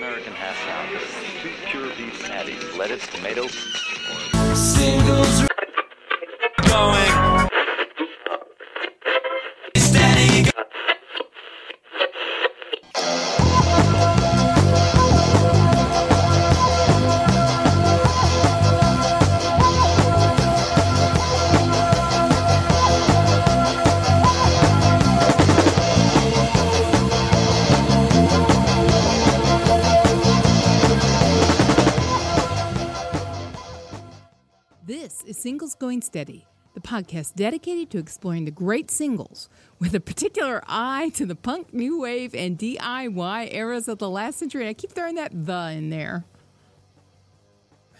American half pound. Two pure beef patties, lettuce, tomato. Singles Steady, the podcast dedicated to exploring the great singles with a particular eye to the punk, new wave, and DIY eras of the last century. And I keep throwing that the in there.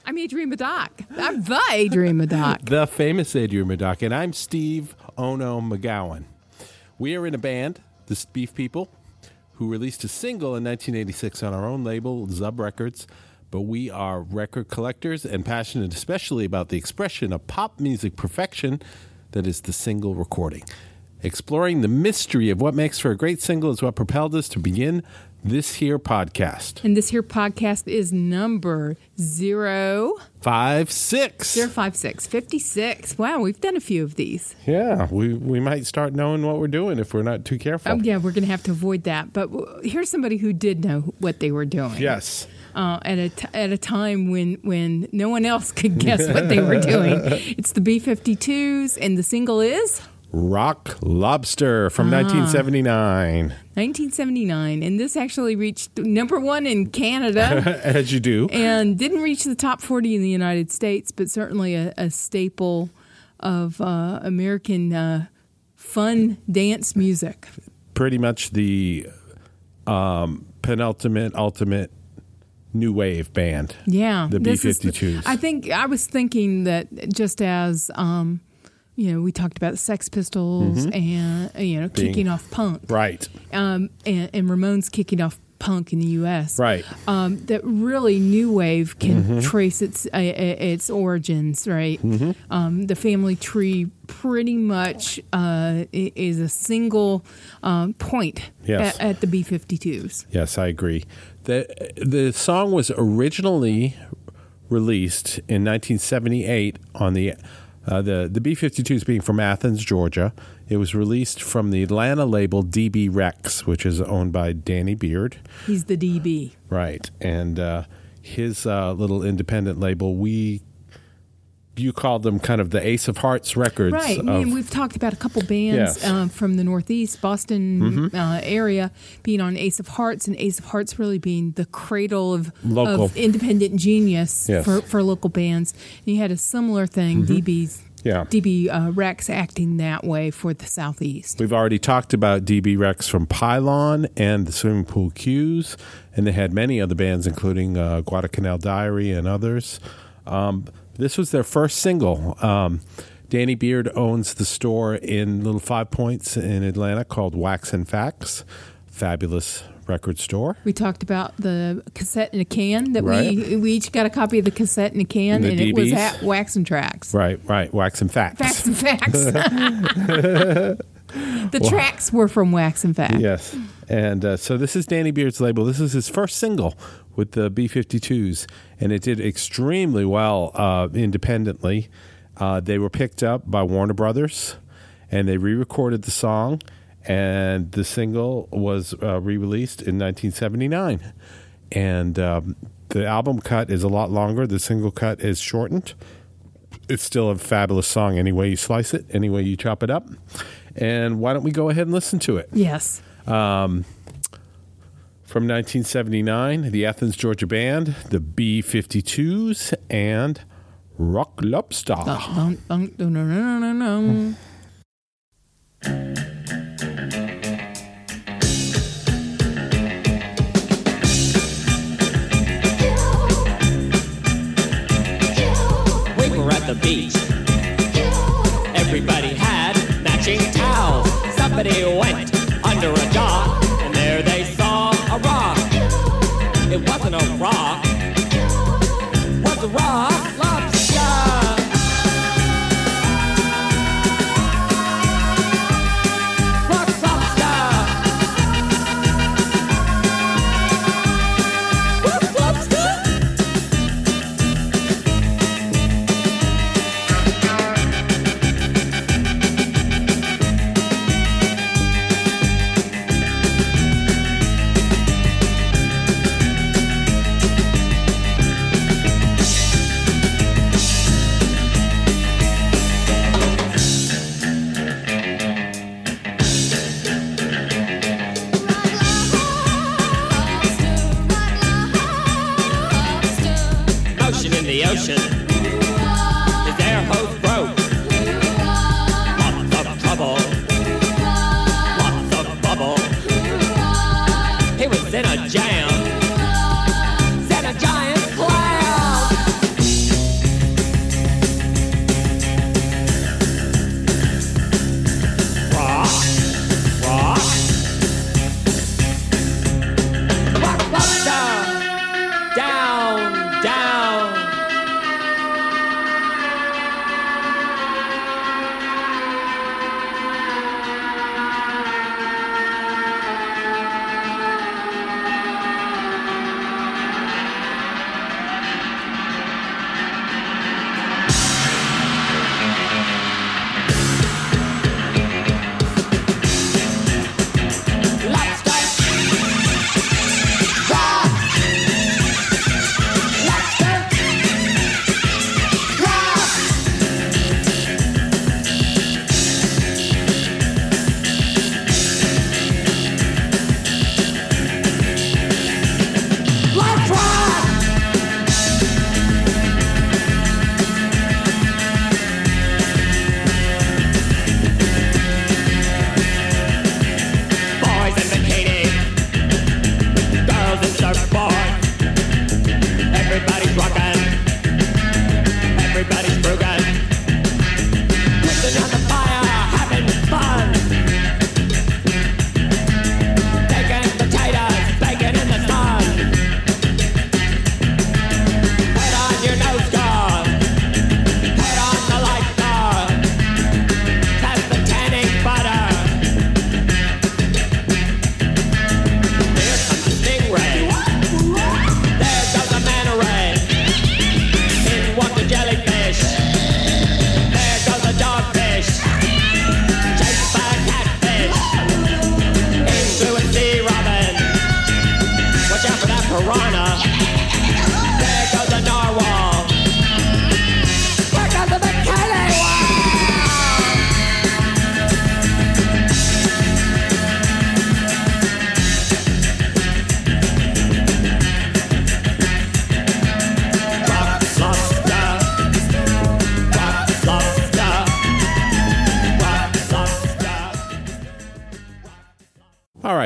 I'm Adrienne Madoc. I'm the Adrienne Madoc. the famous Adrienne Madoc. and I'm Steve Ono McGowan. We are in a band, the Beef People, who released a single in 1986 on our own label, Zub Records. But we are record collectors and passionate especially about the expression of pop music perfection that is the single recording. Exploring the mystery of what makes for a great single is what propelled us to begin this here podcast. And this here podcast is number zero Five, six. zero five six fifty six. Wow, we've done a few of these. Yeah, we, we might start knowing what we're doing if we're not too careful. Oh, yeah, we're going to have to avoid that. But w- here's somebody who did know what they were doing. Yes. Uh, at a t- at a time when when no one else could guess what they were doing. It's the B52s, and the single is Rock Lobster from 1979. 1979, and this actually reached number one in Canada. As you do. and didn't reach the top 40 in the United States, but certainly a, a staple of uh, American uh, fun dance music. Pretty much the um, penultimate, ultimate new wave band. Yeah, The the- B-52s. I think I was thinking that just as um, you know, we talked about the Sex Pistols and uh, you know Mm-hmm. Being- kicking off punk, Right. um, and, and Ramones kicking off punk in the U.S. Right. Um, that really new wave can Mm-hmm. trace its uh, its origins. Right. Mm-hmm. Um, the family tree pretty much uh, is a single um, point Yes. at, at the B-52s. Yes, I agree. The, the song was originally released in 1978 on the uh, the the B-52s being from Athens, Georgia. It was released from the Atlanta label DB Recs, which is owned by Danny Beard. He's the DB. Right, and uh, his uh, little independent label, we you called them kind of the Ace of Hearts records. Right, of- and we've talked about a couple bands Yes. Mm-hmm. um, from the Northeast, Boston uh, area, being on Ace of Hearts, and Ace of Hearts really being the cradle of, Local. of independent genius Yes. Mm-hmm. for, for local bands. And you had a similar thing, DB's. Yeah. DB uh, Recs acting that way for the Southeast. We've already talked about DB Recs from Pylon and the Swimming Pool Qs, and they had many other bands, including uh, Guadalcanal Diary and others. Um, this was their first single. Um, Danny Beard owns the store in Little Five Points in Atlanta called Wax and Facts. Fabulous record store. We talked about the cassette in a can that we Right. we each got a copy of the cassette in a can, The and it was at Wax and Tracks. Right, right. Wax and Facts. Facts and facts. the tracks were from Wax and Facts. Yes. And uh, so this is Danny Beard's label. This is his first single with the B 52s, and it did extremely well uh, independently. Uh, they were picked up by Warner Brothers, and they re recorded the song, and the single was uh, re released in 1979. And um, the album cut is a lot longer, the single cut is shortened it's still a fabulous song any way you slice it, any way you chop it up. And why don't we go ahead and listen to it? Yes. From 1979, the Athens, Georgia band, the B 52s, and Rock Lobster. Beach. Everybody had matching towels. Somebody went under a dock, and there they saw a rock. It wasn't a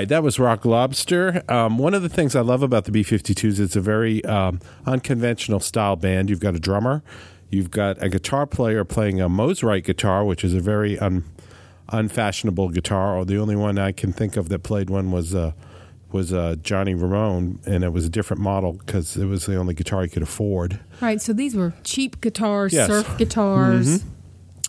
right, that was Rock Lobster. Um, one of the things I love about the B 52s, it's a very um, unconventional style band. You've got a drummer, you've got a guitar player playing a Mosrite guitar, which is a very un, unfashionable guitar. Or the only one I can think of that played one was uh, was uh, Johnny Ramone, and it was a different model because it was the only guitar he could afford. Right. So these were cheap guitars, Yes. Mm-hmm. surf guitars.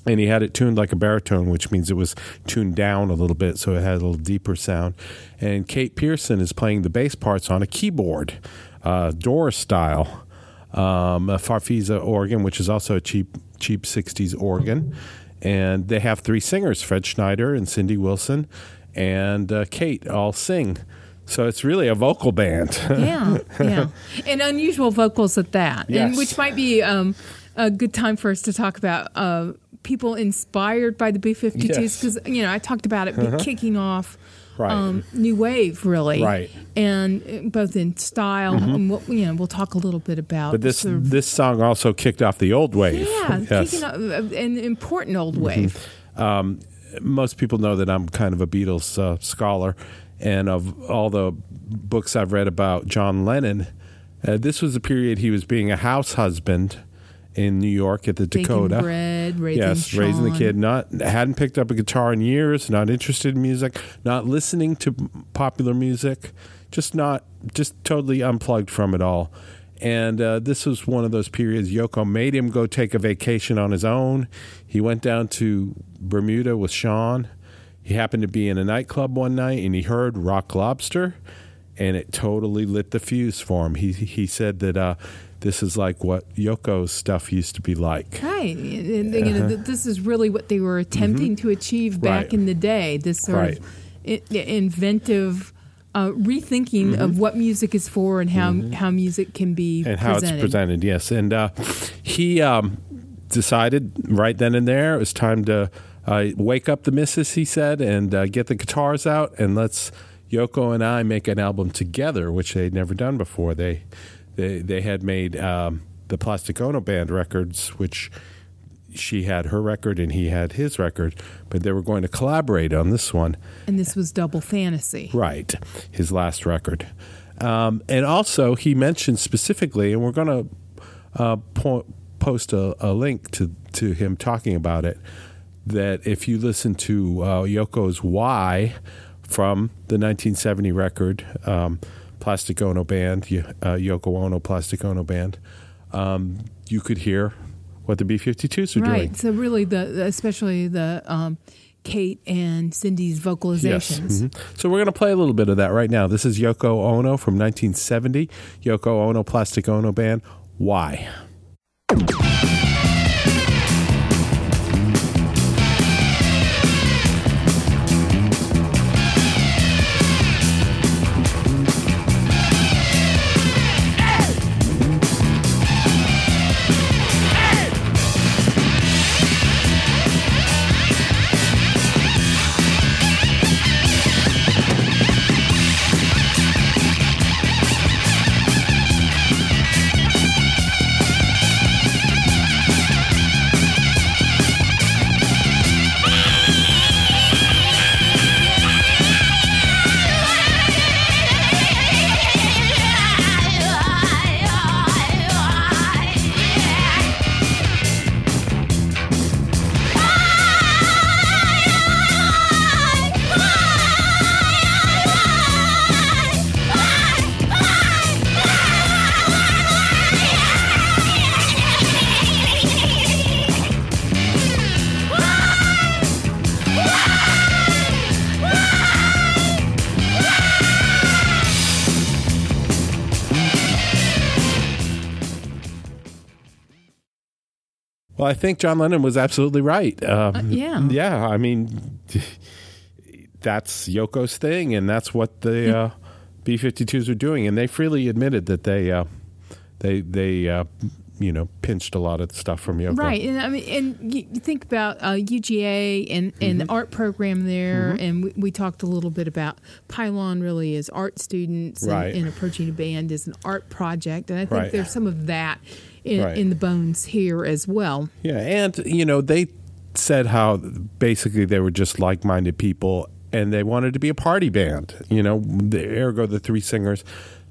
And he had it tuned like a baritone, which means it was tuned down a little bit, so it had a little deeper sound. And Kate Pierson is playing the bass parts on a keyboard, uh, Doors style, um, a Farfisa organ, which is also a cheap cheap '60s organ. And they have three singers: Fred Schneider and Cindy Wilson, and uh, Kate all sing. So it's really a vocal band. Yeah, yeah, and unusual vocals at that, and which might be um, a good time for us to talk about uh, people inspired by the B-52s Yes. Uh-huh. because you know I talked about it be kicking off. Right. Um, new wave, really, Right. Mm-hmm. and uh, both in style, and we'll, you know, we'll talk a little bit about. But this sort of- this song also kicked off the old wave. yeah, Yes. Mm-hmm. kicking off, uh, an important old wave. most people know that I'm kind of a Beatles uh, scholar, and of all the books I've read about John Lennon, uh, this was a period he was being a house husband in New York at the Baking Dakota. bread, raising yes, raising the kid. Not hadn't picked up a guitar in years. Not interested in music. Not listening to popular music. Just not. Just totally unplugged from it all. And uh, this was one of those periods. Yoko made him go take a vacation on his own. He went down to Bermuda with Sean. He happened to be in a nightclub one night and he heard Rock Lobster, and it totally lit the fuse for him. He he said that uh, this is like what Yoko's stuff used to be like. Right. And, you know, this is really what they were attempting to achieve back. Mm-hmm. Right. in the day. This sort Right. of inventive uh, rethinking of what music is for and how how music can be Mm-hmm. and how presented. it's presented. Yes, and uh, he um, decided right then and there it was time to uh, wake up the missus. He said, and uh, get the guitars out, and let's Yoko and I make an album together, which they'd never done before. They they they had made um, the Plastic Ono Band records, which she had her record and he had his record, but they were going to collaborate on this one. And this was Double Fantasy. Right, his last record. Um, and also, he mentioned specifically, and we're going to uh, po- post a, a link to, to him talking about it, that if you listen to uh, Yoko's Why from the 1970 record, um, Plastic Ono Band, uh, Yoko Ono Plastic Ono Band, um, you could hear what the B 52s are Right. doing. Right. So really, the especially the um, Kate and Cindy's Yes. vocalizations. mhm. So we're going to play a little bit of that right now. This is Yoko Ono from 1970, Yoko Ono Plastic Ono Band. Why? Well, I think John Lennon was absolutely right. Um, yeah. Yeah. I mean, that's Yoko's thing, and that's what the uh, B 52s are doing. And they freely admitted that they, uh, they, they, uh, you know, pinched a lot of stuff from Yoko. Right, and I mean, and you you think about uh, UGA and, and Mm-hmm. the art program there, and we, we talked a little bit about Pylon really as art students, and, Right. and approaching a band as an art project, and I think Right. there's some of that in, Right. in the bones here as well. Yeah, and you know they said how basically they were just like-minded people, and they wanted to be a party band. You know, the ergo the three singers,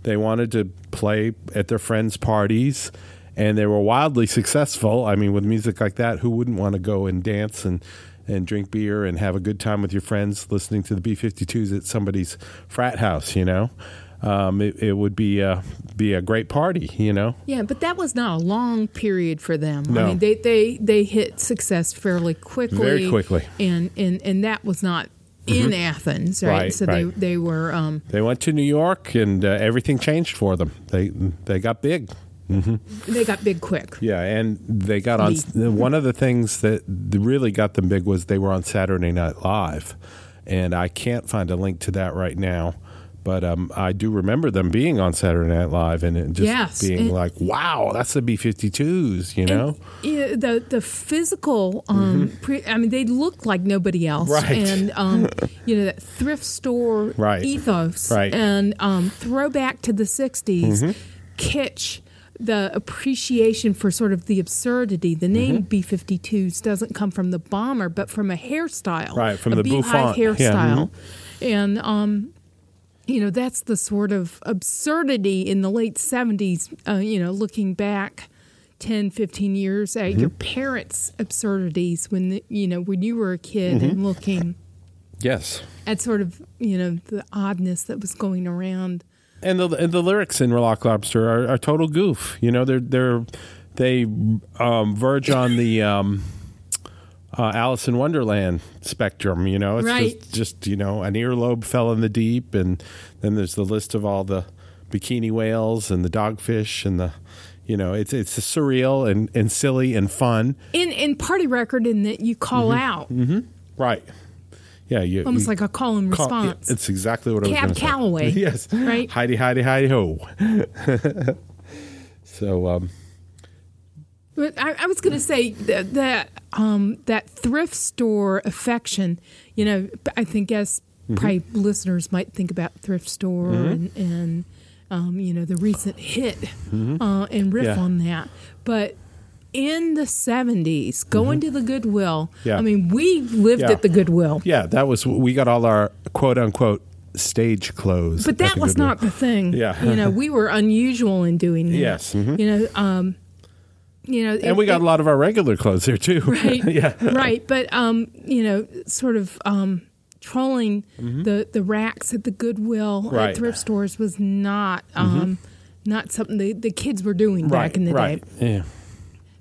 they wanted to play at their friends' parties, and they were wildly successful. I mean, with music like that, who wouldn't want to go and dance and and drink beer and have a good time with your friends listening to the B52s at somebody's frat house? You know. Um, it, it would be a, be a great party, you know. Yeah, but that was not a long period for them. No. I mean, they, they, they hit success fairly quickly. Very quickly. And, and, and that was not in Athens, right? Right, so right. they, they were, um, They went to New York, and uh, everything changed for them. They they got big. They got big quick. Yeah, and they got on. One of the things that really got them big was they were on Saturday Night Live, and I can't find a link to that right now. But um, I do remember them being on Saturday Night Live and it just Yes, being and- like, "Wow, that's the B52s," you know? Yeah, the the physical, um, pre, I mean, they looked like nobody else, Mm-hmm. Right. and um, you know that thrift store Right. ethos, Right. Mm-hmm. and um, throwback to the '60s, kitsch, the appreciation for sort of the absurdity. The name Mm-hmm. B-52s doesn't come from the bomber, but from a hairstyle, Right, from a the beehive bouffant. Yeah, hairstyle, and um, you know that's the sort of absurdity in the late 70s uh, you know looking back 10 15 years at your parents absurdities when the, you know when you were a kid and looking Yes. at sort of you know the oddness that was going around and the and the lyrics in Rock Lobster are, are total goof. You know, they're they're they um, verge on the um, uh, Alice in Wonderland spectrum. You know, it's Right. just just you know an earlobe fell in the deep, and then there's the list of all the bikini whales and the dogfish and the you know it's it's surreal and, and silly and fun. in in party record in that you call out Right. Yeah, you almost you like a call and call- response It's exactly what I was Cab going to say. Calloway, yes. right? Heidi, Heidi, Heidi, ho. so, um, But I, I was going to say that that, um, that thrift store affection. You know, I think as Mm-hmm. probably listeners might think about thrift store and, and um, you know the recent hit uh, and riff Mm-hmm. Yeah. on that, but. In the seventies, going to the Goodwill. Mm-hmm. Yeah. I mean, we lived Yeah. at the Goodwill, yeah, that was we got all our quote unquote stage clothes. but that was Goodwill. not the thing. Yeah. you know, we were unusual in doing that. Yes, mhm. you know, um, you know, and we got a lot of our regular clothes there too. right yeah. right but um you know sort of um trolling the the racks at the goodwill Mm-hmm. Right. Mm-hmm. at thrift stores was not um not something the, the kids were doing Right. back in the right. day Yeah.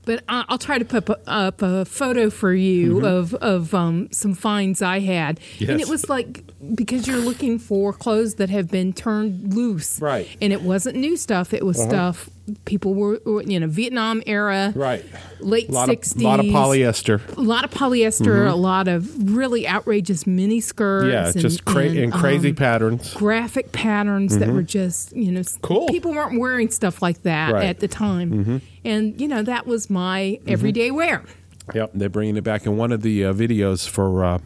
But I'll try to put up- a photo for you of of um, some finds I had, and Mm-hmm. It was like because you're looking for clothes that have been turned loose, Right. Uh-huh. And it wasn't new stuff; it was stuff people were, you know, Vietnam era, Right. late A lot of, '60s, lot of polyester. a lot of polyester, a lot of really outrageous mini skirts. Yeah, and, just cra- and, crazy um, patterns. graphic patterns that were just you know Cool. People weren't wearing stuff like that Right. at the time, and you know that was my everyday wear. Yep, they're bringing it back in one of the uh, videos for uh,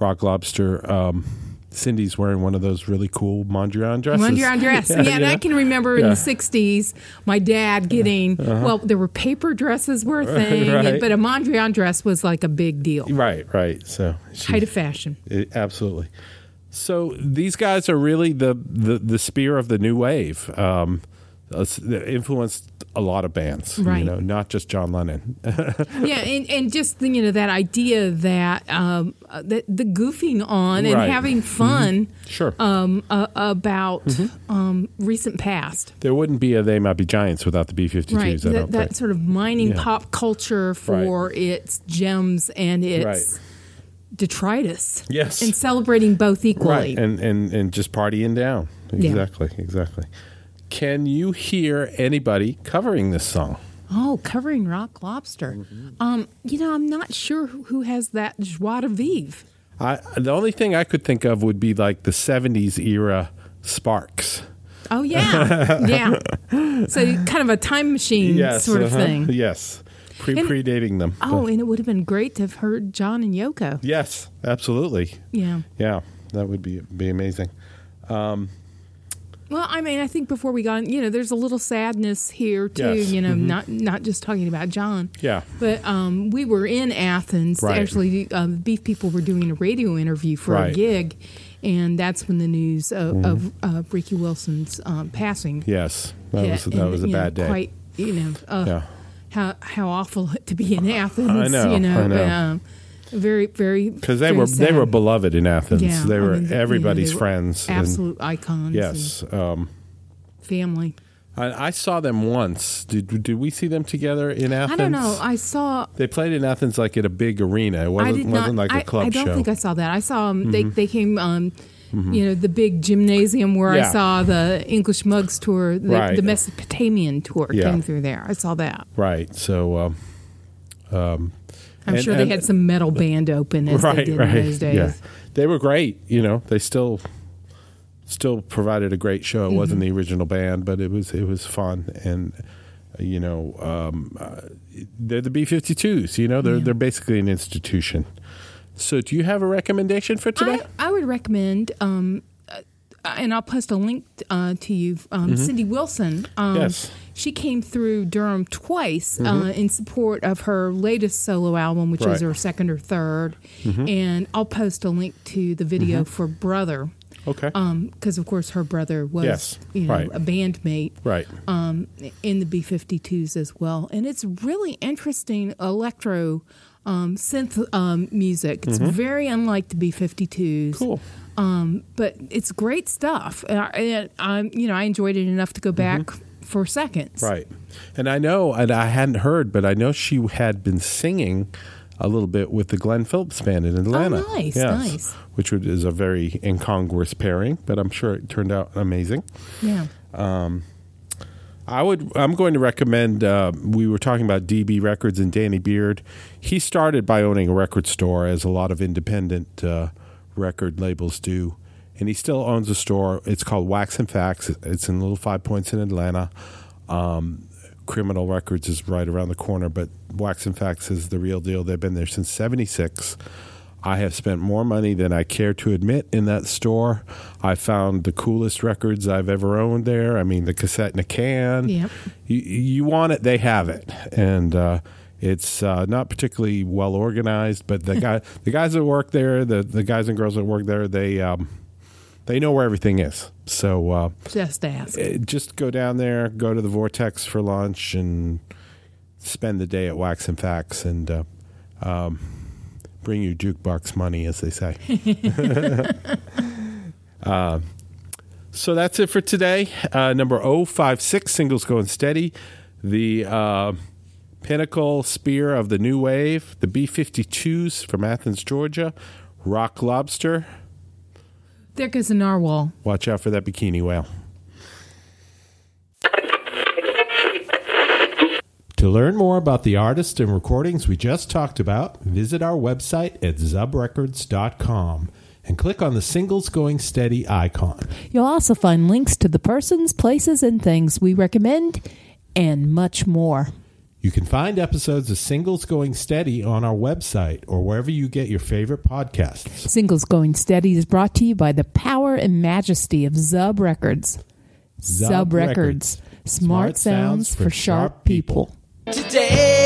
Rock Lobster. Um, Cindy's wearing one of those really cool Mondrian dresses. Mondrian dress. yeah, and I can remember in the '60s, my dad getting well. There were paper dresses were a thing, Uh-huh. Right. but a Mondrian dress was like a big deal, Right, right. So height of fashion. It- absolutely. So these guys are really the the, the spear of the new wave. Um, influenced a lot of bands, Right. You know, not just John Lennon. yeah, and, and just you know that idea that um, that the goofing on and Right. Mm-hmm. having fun Sure. um, uh, about Mm-hmm. um, recent past. there wouldn't be a They Might Be Giants without the B-52s. Right, I that, that sort of mining Yeah. pop culture for its gems and its Right. detritus. Yes. and celebrating both equally. Right, and, and and just partying down. Yeah. Exactly, exactly. Can you hear anybody covering this song? Oh, covering Rock Lobster. Mm-hmm. Um, you know, I'm not sure who has that joie de vivre. I the only thing I could think of would be like the '70s era Sparks. Oh yeah, yeah. So kind of a time machine sort of uh-huh. thing. Yes, pre predating them. Oh, But- and it would have been great to have heard John and Yoko. yes, absolutely. Yeah. Yeah, that would be be amazing. Um, Well, I mean, I think before we got, you know, there's a little sadness here too. Yes. You know, Mhm. not not just talking about John. Yeah. But um, we were in Athens. Right. Actually, um, Beef people were doing a radio interview for a Right. Mm-hmm. gig, and that's when the news of, of uh, Ricky Wilson's um, passing. Yes, that hit. was that And, was a you know, bad day. Quite, you know, uh, yeah. how how awful to be in Athens. I know, You know, I know. Um, very very because they were they were beloved in Athens. Yeah, they I were mean, you know, everybody's they were friends. and- absolute icons. yes, um, family. I, I saw them once. Did did we see them together in Athens? I don't know. I saw. They played in Athens like at a big arena. It I wasn't did wasn't like a I, club show. I don't show. think I saw that. I saw them. They Mhm. they came. Um, You know the big gymnasium where Yeah. I saw the English Mugs tour, the, Right. the Mesopotamian tour Yeah. came through there. I saw that. right. So. Um, um, I'm and- sure they and- had some metal band open as right, they did right. in those days. Yeah, they were great. You know, they still still provided a great show. It wasn't Mm-hmm. the original band, but it was it was fun and. uh, You know, um, uh, they're the B-52s. You know, they're Yeah. they're basically an institution. So, do you have a recommendation for today? I, I would recommend, um, and I'll post a link uh, to you. Um, Mhm. Cindy Wilson. Um, Yes. She came through Durham twice uh, Mhm. in support of her latest solo album, which Right. is her second or 3rd Mhm. And I'll post a link to the video Mhm. for Brother. Okay. Because, of course, her brother was Yes, you know, right. a bandmate Right. um, in the B 52s as well. And it's really interesting electro um, synth um, music. It's Mhm. very unlike the B 52s. Cool. Um, but it's great stuff. And I, and I, you know, I enjoyed it enough to go back for seconds. Mm-hmm. Right. And I know, and I hadn't heard, but I know she had been singing a little bit with the Glenn Phillips band in Atlanta. Oh, nice, Yes. nice. Which is a very incongruous pairing, but I'm sure it turned out amazing. Yeah. Um, I would. I'm going to recommend. Uh, we were talking about DB Records and Danny Beard. He started by owning a record store, as a lot of independent uh, record labels do, and he still owns a store. It's called Wax and Facts. It's in Little Five Points in Atlanta. Um, Criminal Records is right around the corner, but Wax and Facts is the real deal. They've been there since '76. I have spent more money than I care to admit in that store. I found the coolest records I've ever owned there. I mean, the cassette in a can. Yep. You, you want it, they have it, and uh, it's uh, not particularly well organized. But the guy, the guys that work there, the the guys and girls that work there, they um, they know where everything is. So uh, Just ask. eh, just go down there, go to the Vortex for lunch, and spend the day at Wax and Facts, and uh, um, bring your jukebox money, as they say. uh, so that's it for today. Uh, number 056, singles going steady. The uh, pinnacle spear of the new wave, the B 52s from Athens, Georgia. Rock Lobster. There goes a narwhal. Watch out for that bikini whale. To learn more about the artists and recordings we just talked about, visit our website at zubrecords.com and click on the Singles Going Steady icon. You'll also find links to the persons, places, and things we recommend, and much more. You can find episodes of Singles Going Steady on our website or wherever you get your favorite podcasts. Singles Going Steady is brought to you by the power and majesty of Zub Records. Zub Zub Records. Records. Smart sounds for sharp people. Today